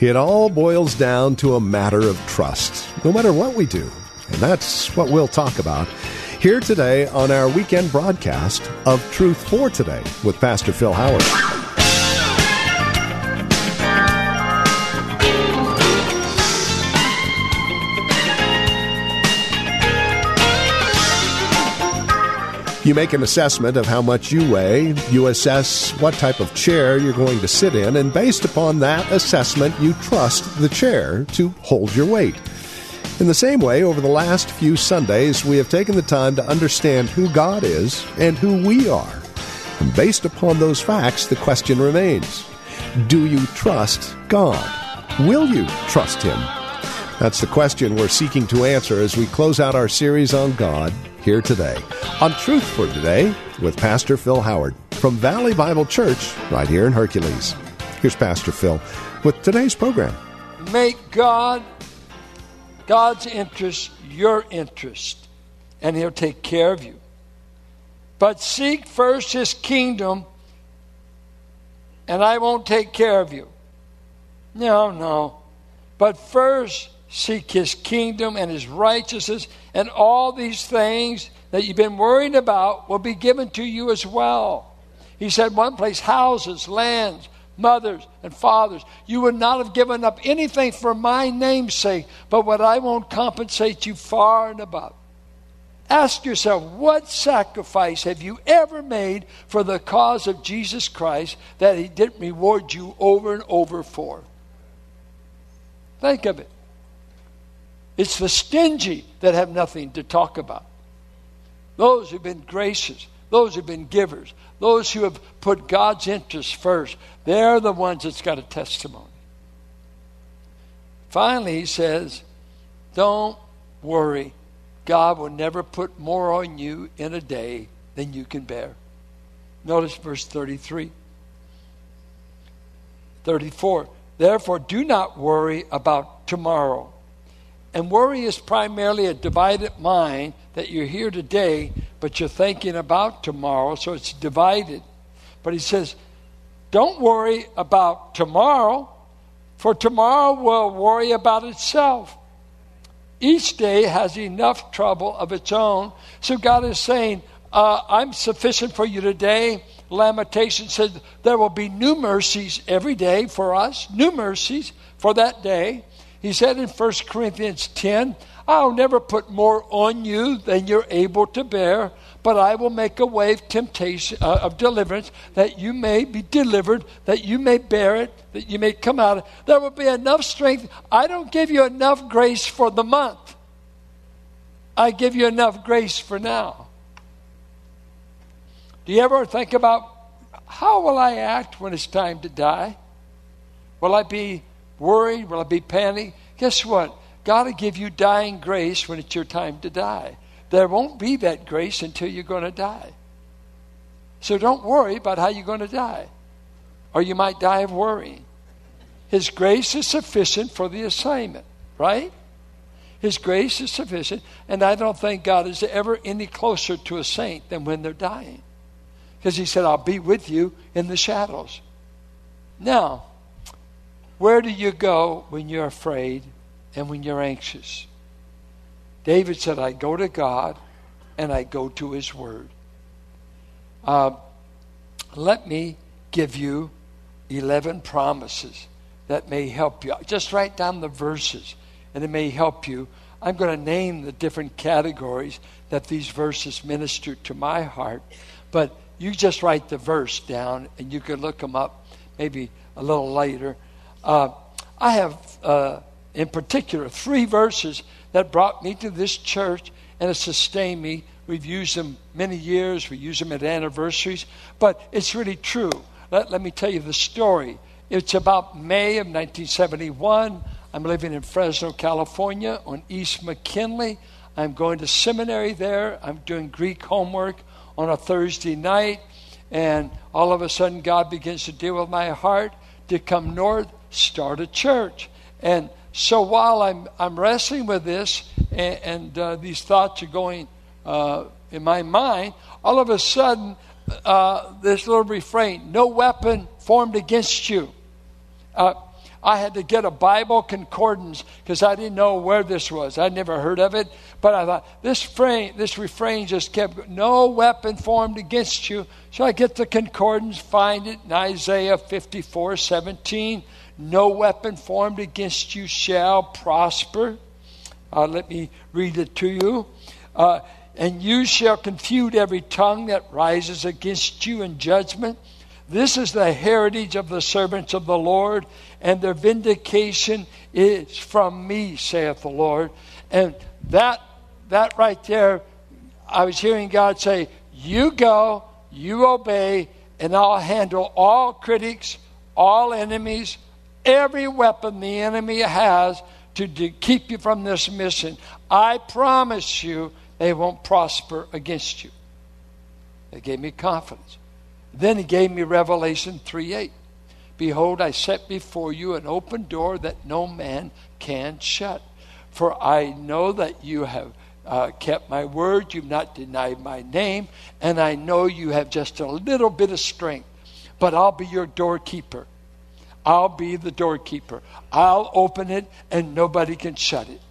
It all boils down to a matter of trust, no matter what we do. And that's what we'll talk about here today on our weekend broadcast of Truth for Today with Pastor Phil Howard. You make an assessment of how much you weigh, you assess what type of chair you're going to sit in, and based upon that assessment, you trust the chair to hold your weight. In the same way, over the last few Sundays, we have taken the time to understand who God is and who we are. And based upon those facts, the question remains Do you trust God? Will you trust Him? That's the question we're seeking to answer as we close out our series on God here today on Truth for Today with Pastor Phil Howard from Valley Bible Church right here in Hercules. Here's Pastor Phil with today's program. Make God, God's interest, your interest, and He'll take care of you. But seek first His kingdom, and I won't take care of you. No, no. But first, seek his kingdom and his righteousness, and all these things that you've been worrying about will be given to you as well. He said, one place, houses, lands, mothers, and fathers. You would not have given up anything for my name's sake, but what I won't compensate you far and above. Ask yourself, what sacrifice have you ever made for the cause of Jesus Christ that He didn't reward you over and over for? Think of it. It's the stingy that have nothing to talk about. Those who've been gracious, those who've been givers, those who have put God's interests first, they're the ones that's got a testimony. Finally, he says, Don't worry. God will never put more on you in a day than you can bear. Notice verse 33. 34. Therefore, do not worry about tomorrow and worry is primarily a divided mind that you're here today, but you're thinking about tomorrow, so it's divided. But he says, don't worry about tomorrow, for tomorrow will worry about itself. Each day has enough trouble of its own. So God is saying, uh, I'm sufficient for you today. Lamentation said there will be new mercies every day for us, new mercies for that day. He said in 1 Corinthians 10, I'll never put more on you than you're able to bear, but I will make a way of temptation, uh, of deliverance, that you may be delivered, that you may bear it, that you may come out. There will be enough strength. I don't give you enough grace for the month. I give you enough grace for now. Do you ever think about how will I act when it's time to die? Will I be worried? Will I be panicked? Guess what? God will give you dying grace when it's your time to die. There won't be that grace until you're going to die. So don't worry about how you're going to die, or you might die of worrying. His grace is sufficient for the assignment, right? His grace is sufficient, and I don't think God is ever any closer to a saint than when they're dying. Because He said, I'll be with you in the shadows. Now, where do you go when you're afraid and when you're anxious? David said, I go to God and I go to His Word. Uh, let me give you 11 promises that may help you. Just write down the verses and it may help you. I'm going to name the different categories that these verses minister to my heart, but you just write the verse down and you can look them up maybe a little later. Uh, I have, uh, in particular, three verses that brought me to this church and have sustained me. We've used them many years, we use them at anniversaries, but it's really true. Let, let me tell you the story. it's about May of 1971. I'm living in Fresno, California on East McKinley. I'm going to seminary there. I'm doing Greek homework on a Thursday night. And all of a sudden, God begins to deal with my heart to come north, start a church. And so while I'm, I'm wrestling with this and, and uh, these thoughts are going uh, in my mind, all of a sudden, uh, this little refrain no weapon formed against you. Uh, I had to get a Bible concordance because I didn't know where this was. I'd never heard of it. But I thought, this, frame, this refrain just kept, no weapon formed against you. So I get the concordance, find it in Isaiah 54 17. No weapon formed against you shall prosper. Uh, let me read it to you. Uh, and you shall confute every tongue that rises against you in judgment. This is the heritage of the servants of the Lord, and their vindication is from me, saith the Lord. And that that right there, I was hearing God say, You go, you obey, and I'll handle all critics, all enemies, every weapon the enemy has to, to keep you from this mission. I promise you they won't prosper against you. It gave me confidence. Then he gave me Revelation 3 8. Behold, I set before you an open door that no man can shut. For I know that you have uh, kept my word, you've not denied my name, and I know you have just a little bit of strength. But I'll be your doorkeeper. I'll be the doorkeeper. I'll open it, and nobody can shut it.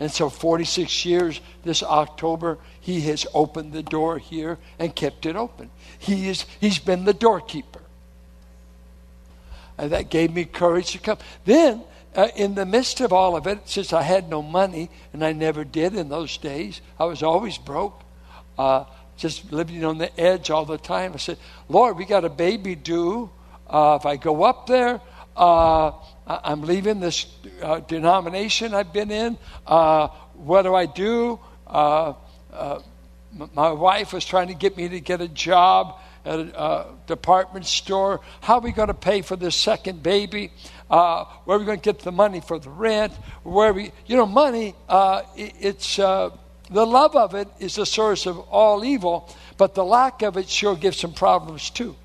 And so, 46 years this October, he has opened the door here and kept it open. He is, he's been the doorkeeper. And that gave me courage to come. Then, uh, in the midst of all of it, since I had no money, and I never did in those days, I was always broke, uh, just living on the edge all the time. I said, Lord, we got a baby due. Uh, if I go up there, uh, I'm leaving this uh, denomination I've been in. Uh, what do I do? Uh, uh, my wife was trying to get me to get a job at a uh, department store. How are we going to pay for this second baby? Uh, where are we going to get the money for the rent? Where we, you know, money. It, it's the love of it is the source of all evil, but the lack of it sure gives some problems too.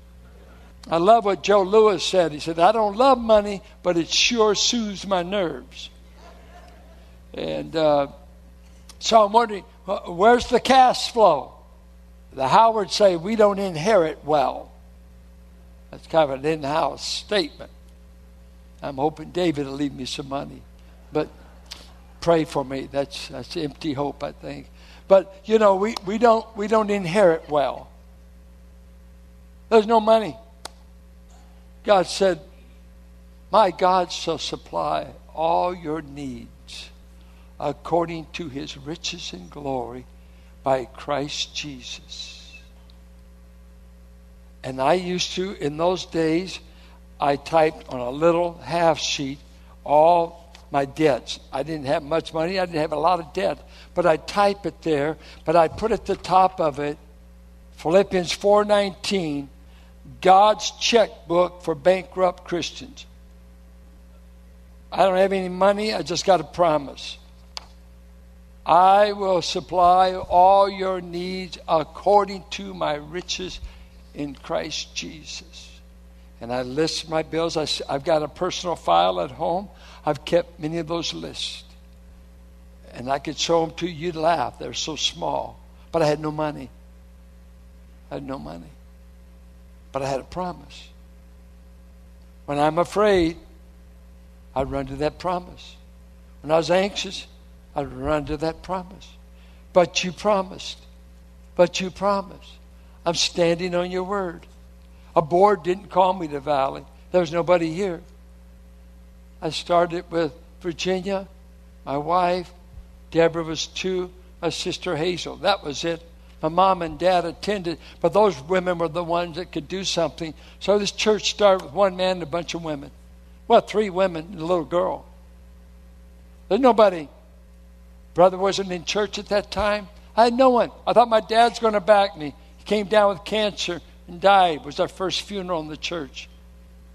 I love what Joe Louis said. He said, I don't love money, but it sure soothes my nerves. And uh, so I'm wondering, where's the cash flow? The Howards say we don't inherit well. That's kind of an in house statement. I'm hoping David will leave me some money. But pray for me. That's, that's empty hope, I think. But, you know, we, we, don't, we don't inherit well. There's no money. God said, My God shall supply all your needs according to his riches and glory by Christ Jesus. And I used to, in those days, I typed on a little half sheet all my debts. I didn't have much money, I didn't have a lot of debt, but I'd type it there, but I'd put at the top of it Philippians 4:19 God's checkbook for bankrupt Christians. I don't have any money, I just got a promise. I will supply all your needs according to my riches in Christ Jesus. And I list my bills. I, have got a personal file at home. I've kept many of those lists. And I could show them to you. You'd laugh. They're so small. But I had no money. I had no money. But I had a promise. When I'm afraid, I run to that promise. When I was anxious, I run to that promise. But you promised. But you promised. I'm standing on your word. A board didn't call me to Valley. There was nobody here. I started with Virginia, my wife. Deborah was two. My sister Hazel. That was it. My mom and dad attended, but those women were the ones that could do something. So this church started with one man and a bunch of women. Well, three women and a little girl. There's nobody. Brother wasn't in church at that time. I had no one. I thought my dad's going to back me. He came down with cancer and died. It was our first funeral in the church.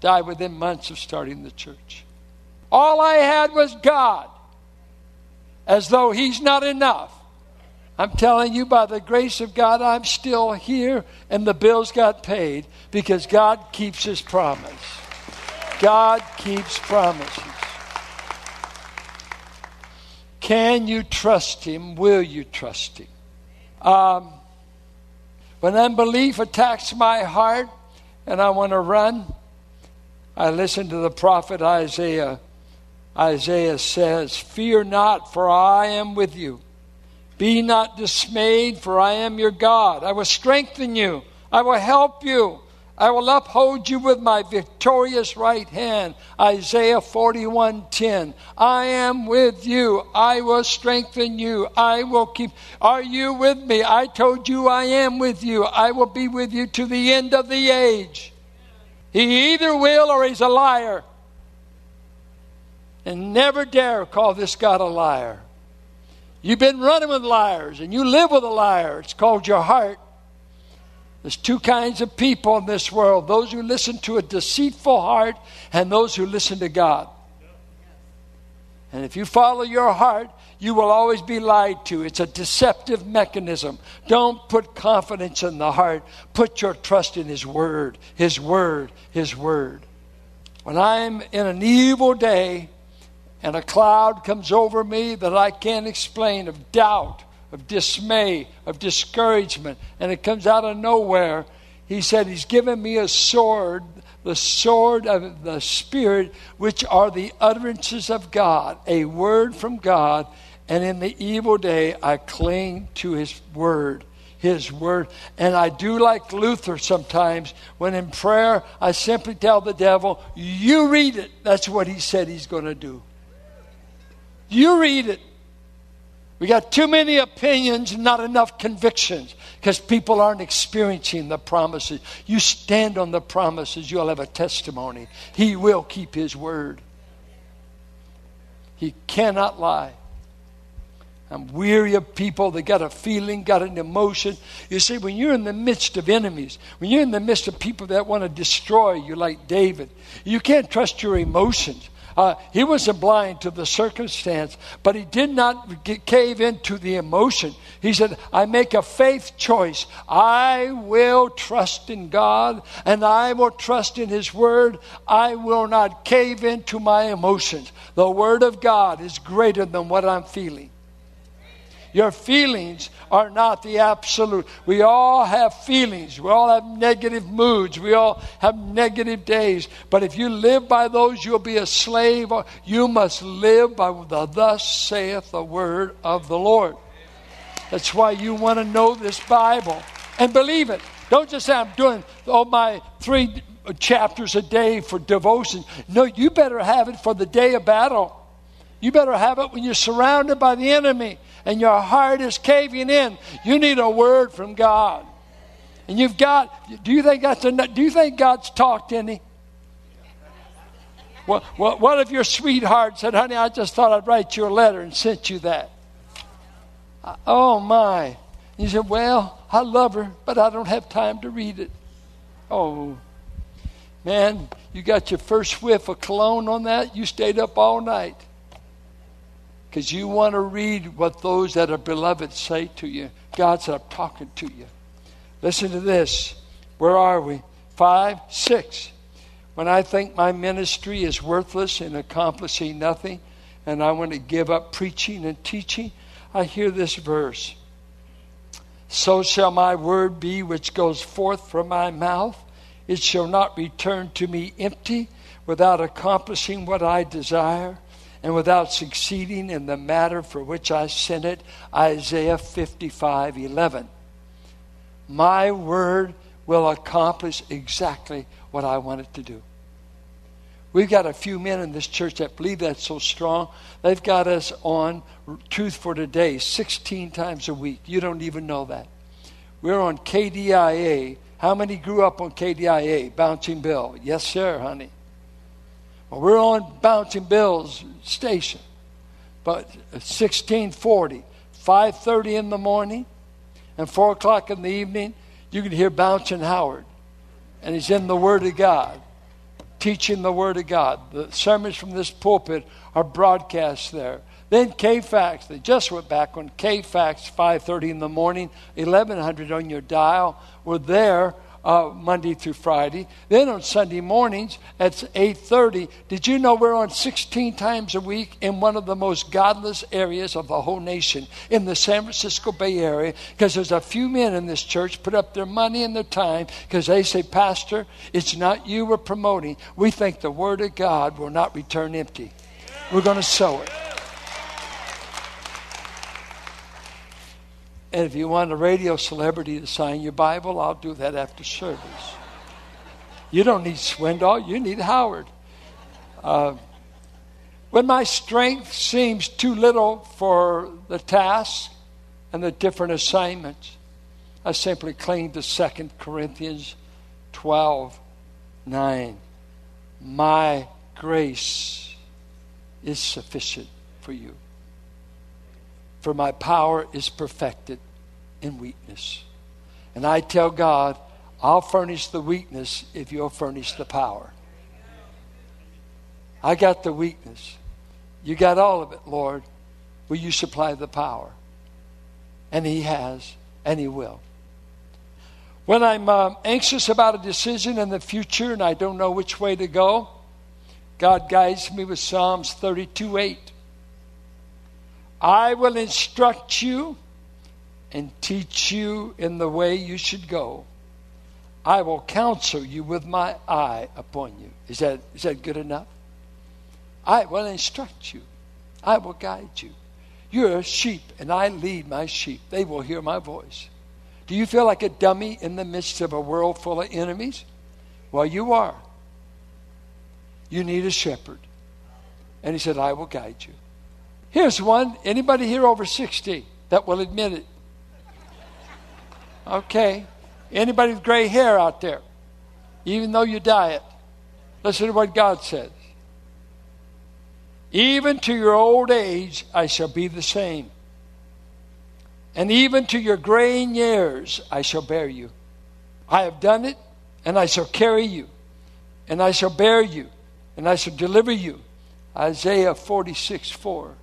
died within months of starting the church. All I had was God, as though He's not enough. I'm telling you, by the grace of God, I'm still here, and the bills got paid because God keeps His promise. God keeps promises. Can you trust Him? Will you trust Him? Um, when unbelief attacks my heart and I want to run, I listen to the prophet Isaiah. Isaiah says, Fear not, for I am with you. Be not dismayed, for I am your God. I will strengthen you, I will help you. I will uphold you with my victorious right hand. Isaiah 41:10. I am with you. I will strengthen you. I will keep Are you with me? I told you I am with you. I will be with you to the end of the age. He either will or he's a liar. And never dare call this God a liar. You've been running with liars and you live with a liar. It's called your heart. There's two kinds of people in this world those who listen to a deceitful heart and those who listen to God. And if you follow your heart, you will always be lied to. It's a deceptive mechanism. Don't put confidence in the heart. Put your trust in His Word, His Word, His Word. When I'm in an evil day and a cloud comes over me that I can't explain of doubt, of dismay, of discouragement, and it comes out of nowhere. He said, He's given me a sword, the sword of the Spirit, which are the utterances of God, a word from God. And in the evil day, I cling to His word. His word. And I do like Luther sometimes when in prayer I simply tell the devil, You read it. That's what he said he's going to do. You read it. We got too many opinions, not enough convictions, because people aren't experiencing the promises. You stand on the promises, you'll have a testimony. He will keep His word. He cannot lie. I'm weary of people that got a feeling, got an emotion. You see, when you're in the midst of enemies, when you're in the midst of people that want to destroy you, like David, you can't trust your emotions. Uh, he wasn't blind to the circumstance, but he did not get, cave into the emotion. He said, I make a faith choice. I will trust in God and I will trust in His Word. I will not cave into my emotions. The Word of God is greater than what I'm feeling. Your feelings are not the absolute. We all have feelings. We all have negative moods. We all have negative days. But if you live by those, you'll be a slave. You must live by the thus saith the word of the Lord. That's why you want to know this Bible and believe it. Don't just say, I'm doing all my three chapters a day for devotion. No, you better have it for the day of battle. You better have it when you're surrounded by the enemy and your heart is caving in, you need a word from God. And you've got, do you think that's enough? Do you think God's talked to any? What, what, what if your sweetheart said, honey, I just thought I'd write you a letter and sent you that? Uh, oh, my. You said, well, I love her, but I don't have time to read it. Oh, man, you got your first whiff of cologne on that? You stayed up all night because you want to read what those that are beloved say to you. God's I'm talking to you. Listen to this. Where are we? Five, six. When I think my ministry is worthless and accomplishing nothing, and I want to give up preaching and teaching, I hear this verse. So shall my word be which goes forth from my mouth. It shall not return to me empty without accomplishing what I desire and without succeeding in the matter for which I sent it. Isaiah 55 11. My word will accomplish exactly what I want it to do. We've got a few men in this church that believe that so strong. They've got us on Truth for Today 16 times a week. You don't even know that. We're on KDIA. How many grew up on KDIA? Bouncing Bill. Yes, sir, honey. Well, we're on Bouncing Bill's station, but 1640, 5.30 in the morning and 4 o'clock in the evening, you can hear Bouncing Howard. And he's in the Word of God teaching the Word of God. The sermons from this pulpit are broadcast there. Then KFAX, they just went back on KFAX 5.30 in the morning, 1100 on your dial. We're there uh, Monday through Friday. Then on Sunday mornings at 8.30, did you know we're on 16 times a week in one of the most godless areas of the whole nation, in the San Francisco Bay Area, because there's a few men in this church put up their money and their time because they say, Pastor, it's not you we're promoting. We think the Word of God will not return empty. We're going to sow it. And if you want a radio celebrity to sign your Bible, I'll do that after service. You don't need Swindoll, you need Howard. Uh, when my strength seems too little for the task and the different assignments, I simply cling to 2 Corinthians 12 9. My grace is sufficient for you for my power is perfected in weakness. And I tell God, I'll furnish the weakness if you'll furnish the power. I got the weakness. You got all of it, Lord. Will you supply the power? And He has, and He will. When I'm uh, anxious about a decision in the future and I don't know which way to go, God guides me with Psalms 32 8. I will instruct you and teach you in the way you should go. I will counsel you with my eye upon you. Is that, is that good enough? I will instruct you. I will guide you. You're a sheep, and I lead my sheep. They will hear my voice. Do you feel like a dummy in the midst of a world full of enemies? Well, you are. You need a shepherd. And he said, I will guide you. Here's one. Anybody here over 60 that will admit it? Okay. Anybody with gray hair out there? Even though you dye it, Listen to what God says. Even to your old age, I shall be the same. And even to your graying years, I shall bear you. I have done it, and I shall carry you, and I shall bear you, and I shall deliver you. Isaiah 46 4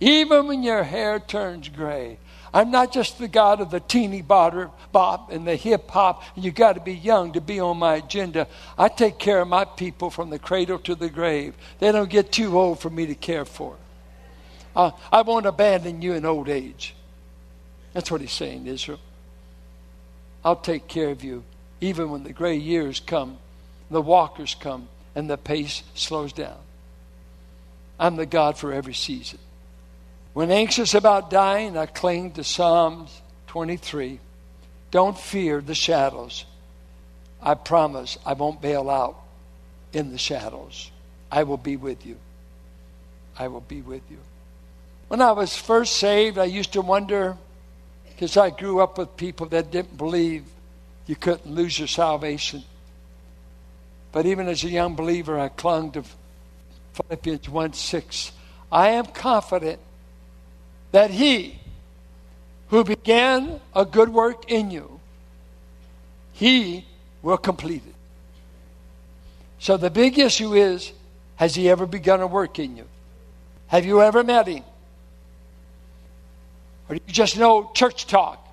even when your hair turns gray. I'm not just the God of the teeny bop and the hip hop, you got to be young to be on my agenda. I take care of my people from the cradle to the grave. They don't get too old for me to care for. Uh, I won't abandon you in old age. That's what he's saying, Israel. I'll take care of you even when the gray years come, the walkers come, and the pace slows down. I'm the God for every season. When anxious about dying, I cling to Psalms 23. Don't fear the shadows. I promise I won't bail out in the shadows. I will be with you. I will be with you. When I was first saved, I used to wonder, because I grew up with people that didn't believe you couldn't lose your salvation. But even as a young believer, I clung to Philippians 1 6. I am confident that he who began a good work in you, he will complete it. So the big issue is has he ever begun a work in you? Have you ever met him? Or do you just know church talk,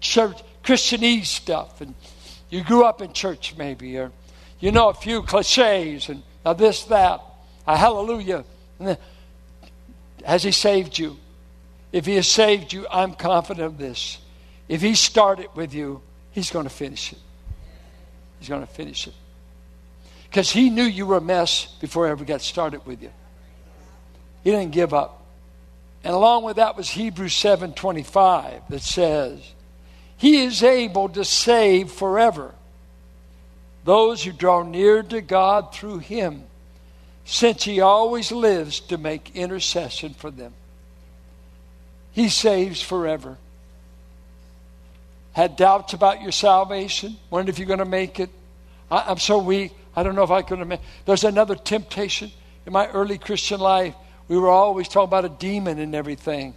church, Christianese stuff, and you grew up in church maybe, or you know a few cliches and this, that, a hallelujah. And then, has he saved you? If He has saved you, I'm confident of this. If He started with you, He's going to finish it. He's going to finish it. Because He knew you were a mess before He ever got started with you. He didn't give up. And along with that was Hebrews 7:25 that says, "He is able to save forever those who draw near to God through him, since he always lives to make intercession for them." He saves forever. Had doubts about your salvation? Wondered if you're going to make it? I, am so weak. I don't know if I could make There's another temptation. In my early Christian life, we were always talking about a demon and everything.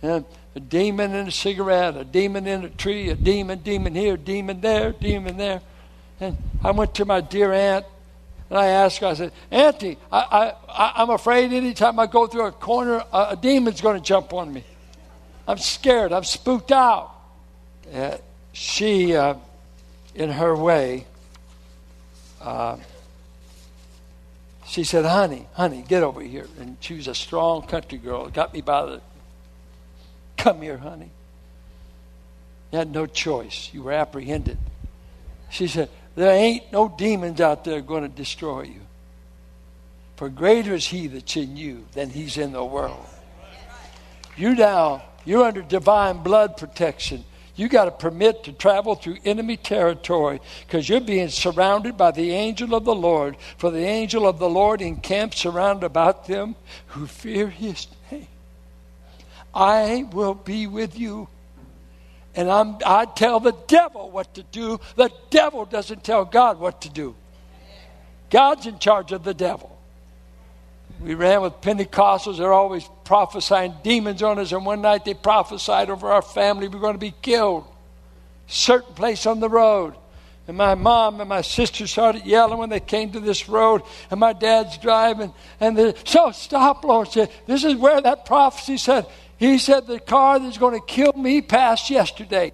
And a demon in a cigarette, a demon in a tree, a demon, demon here, demon there, demon there. And I went to my dear aunt And I asked her, I said, Auntie, I, I, I'm afraid anytime I go through a corner, a, a demon's going to jump on me. I'm scared. I'm spooked out. Uh, she, uh, in her way, uh, she said, Honey, honey, get over here. And she was a strong country girl. Got me by the, come here, honey. You had no choice. You were apprehended. She said, There ain't no demons out there going to destroy you. For greater is he that's in you than he's in the world. You now, you're under divine blood protection. You got a permit to travel through enemy territory because you're being surrounded by the angel of the Lord. For the angel of the Lord encamps around about them who fear his name. I will be with you. And I'm, I tell the devil what to do. The devil doesn't tell God what to do. God's in charge of the devil. We ran with Pentecostals. They're always prophesying demons on us. And one night they prophesied over our family we're going to be killed. Certain place on the road. And my mom and my sister started yelling when they came to this road. And my dad's driving. And they so stop, Lord. Said, this is where that prophecy said. He said the car that's going to kill me passed yesterday.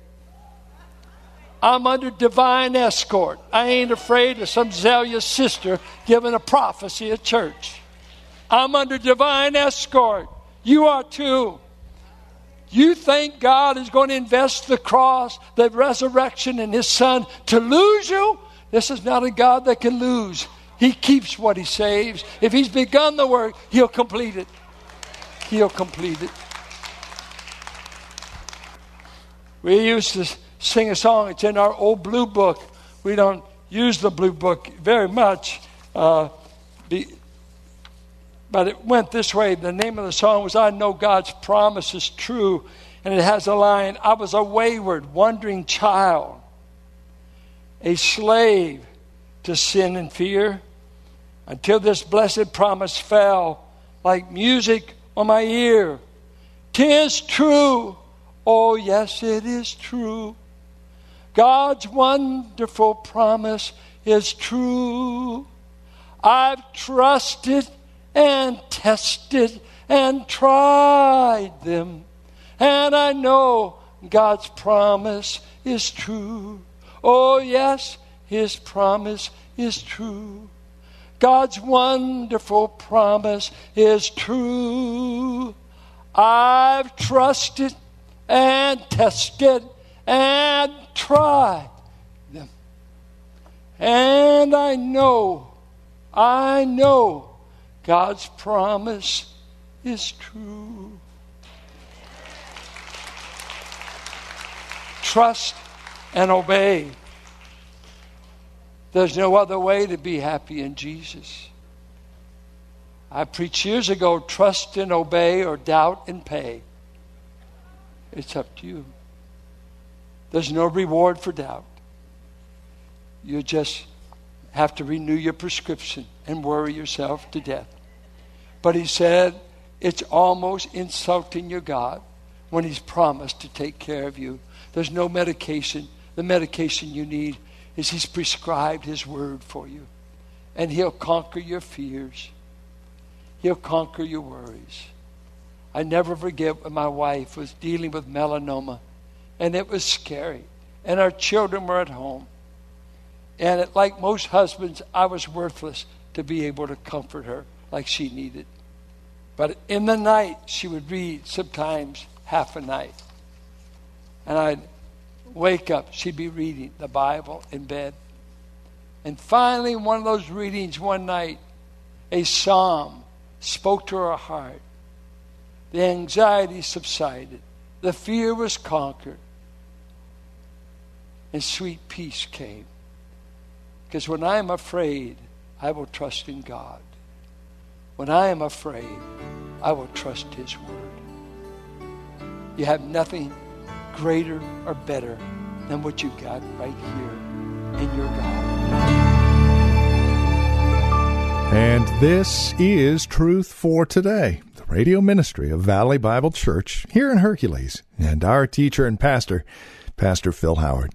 I'm under divine escort. I ain't afraid of some zealous sister giving a prophecy at church. I'm under divine escort. You are too. You think God is going to invest the cross, the resurrection, and His Son to lose you? This is not a God that can lose. He keeps what He saves. If He's begun the work, He'll complete it. He'll complete it. We used to sing a song, it's in our old blue book. We don't use the blue book very much. Uh, be, but it went this way. The name of the song was I Know God's Promise is True. And it has a line I was a wayward, wandering child, a slave to sin and fear, until this blessed promise fell like music on my ear. Tis true. Oh, yes, it is true. God's wonderful promise is true. I've trusted and tested and tried them. And I know God's promise is true. Oh, yes, His promise is true. God's wonderful promise is true. I've trusted and tested and tried them. And I know, I know God's promise is true. Trust and obey. There's no other way to be happy in Jesus. I preached years ago trust and obey or doubt and pay. It's up to you. There's no reward for doubt. You're just have to renew your prescription and worry yourself to death. But he said it's almost insulting your God when he's promised to take care of you. There's no medication. The medication you need is he's prescribed his word for you. And he'll conquer your fears. He'll conquer your worries. I never forget when my wife was dealing with melanoma, and it was scary. And our children were at home. And it, like most husbands, I was worthless to be able to comfort her like she needed. But in the night, she would read sometimes half a night. And I'd wake up, she'd be reading the Bible in bed. And finally, one of those readings one night, a psalm spoke to her heart. The anxiety subsided, the fear was conquered, and sweet peace came. Because when I am afraid, I will trust in God. When I am afraid, I will trust His word. You have nothing greater or better than what you've got right here in your God. And this is Truth for Today, the radio ministry of Valley Bible Church here in Hercules, and our teacher and pastor, Pastor Phil Howard.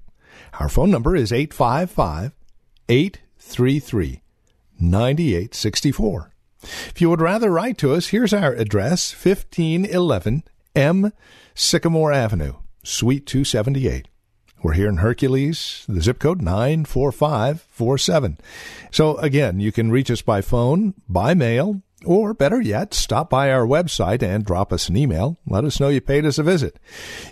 Our phone number is 855 833 9864. If you would rather write to us, here's our address 1511 M Sycamore Avenue, Suite 278. We're here in Hercules, the zip code 94547. So again, you can reach us by phone, by mail, or better yet, stop by our website and drop us an email. Let us know you paid us a visit.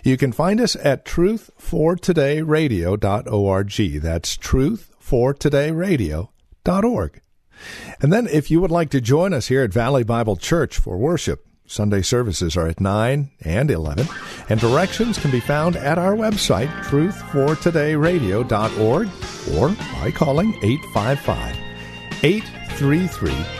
You can find us at truthfortodayradio.org. That's truthfortodayradio.org. And then if you would like to join us here at Valley Bible Church for worship, Sunday services are at 9 and 11, and directions can be found at our website, truthfortodayradio.org, or by calling 855 833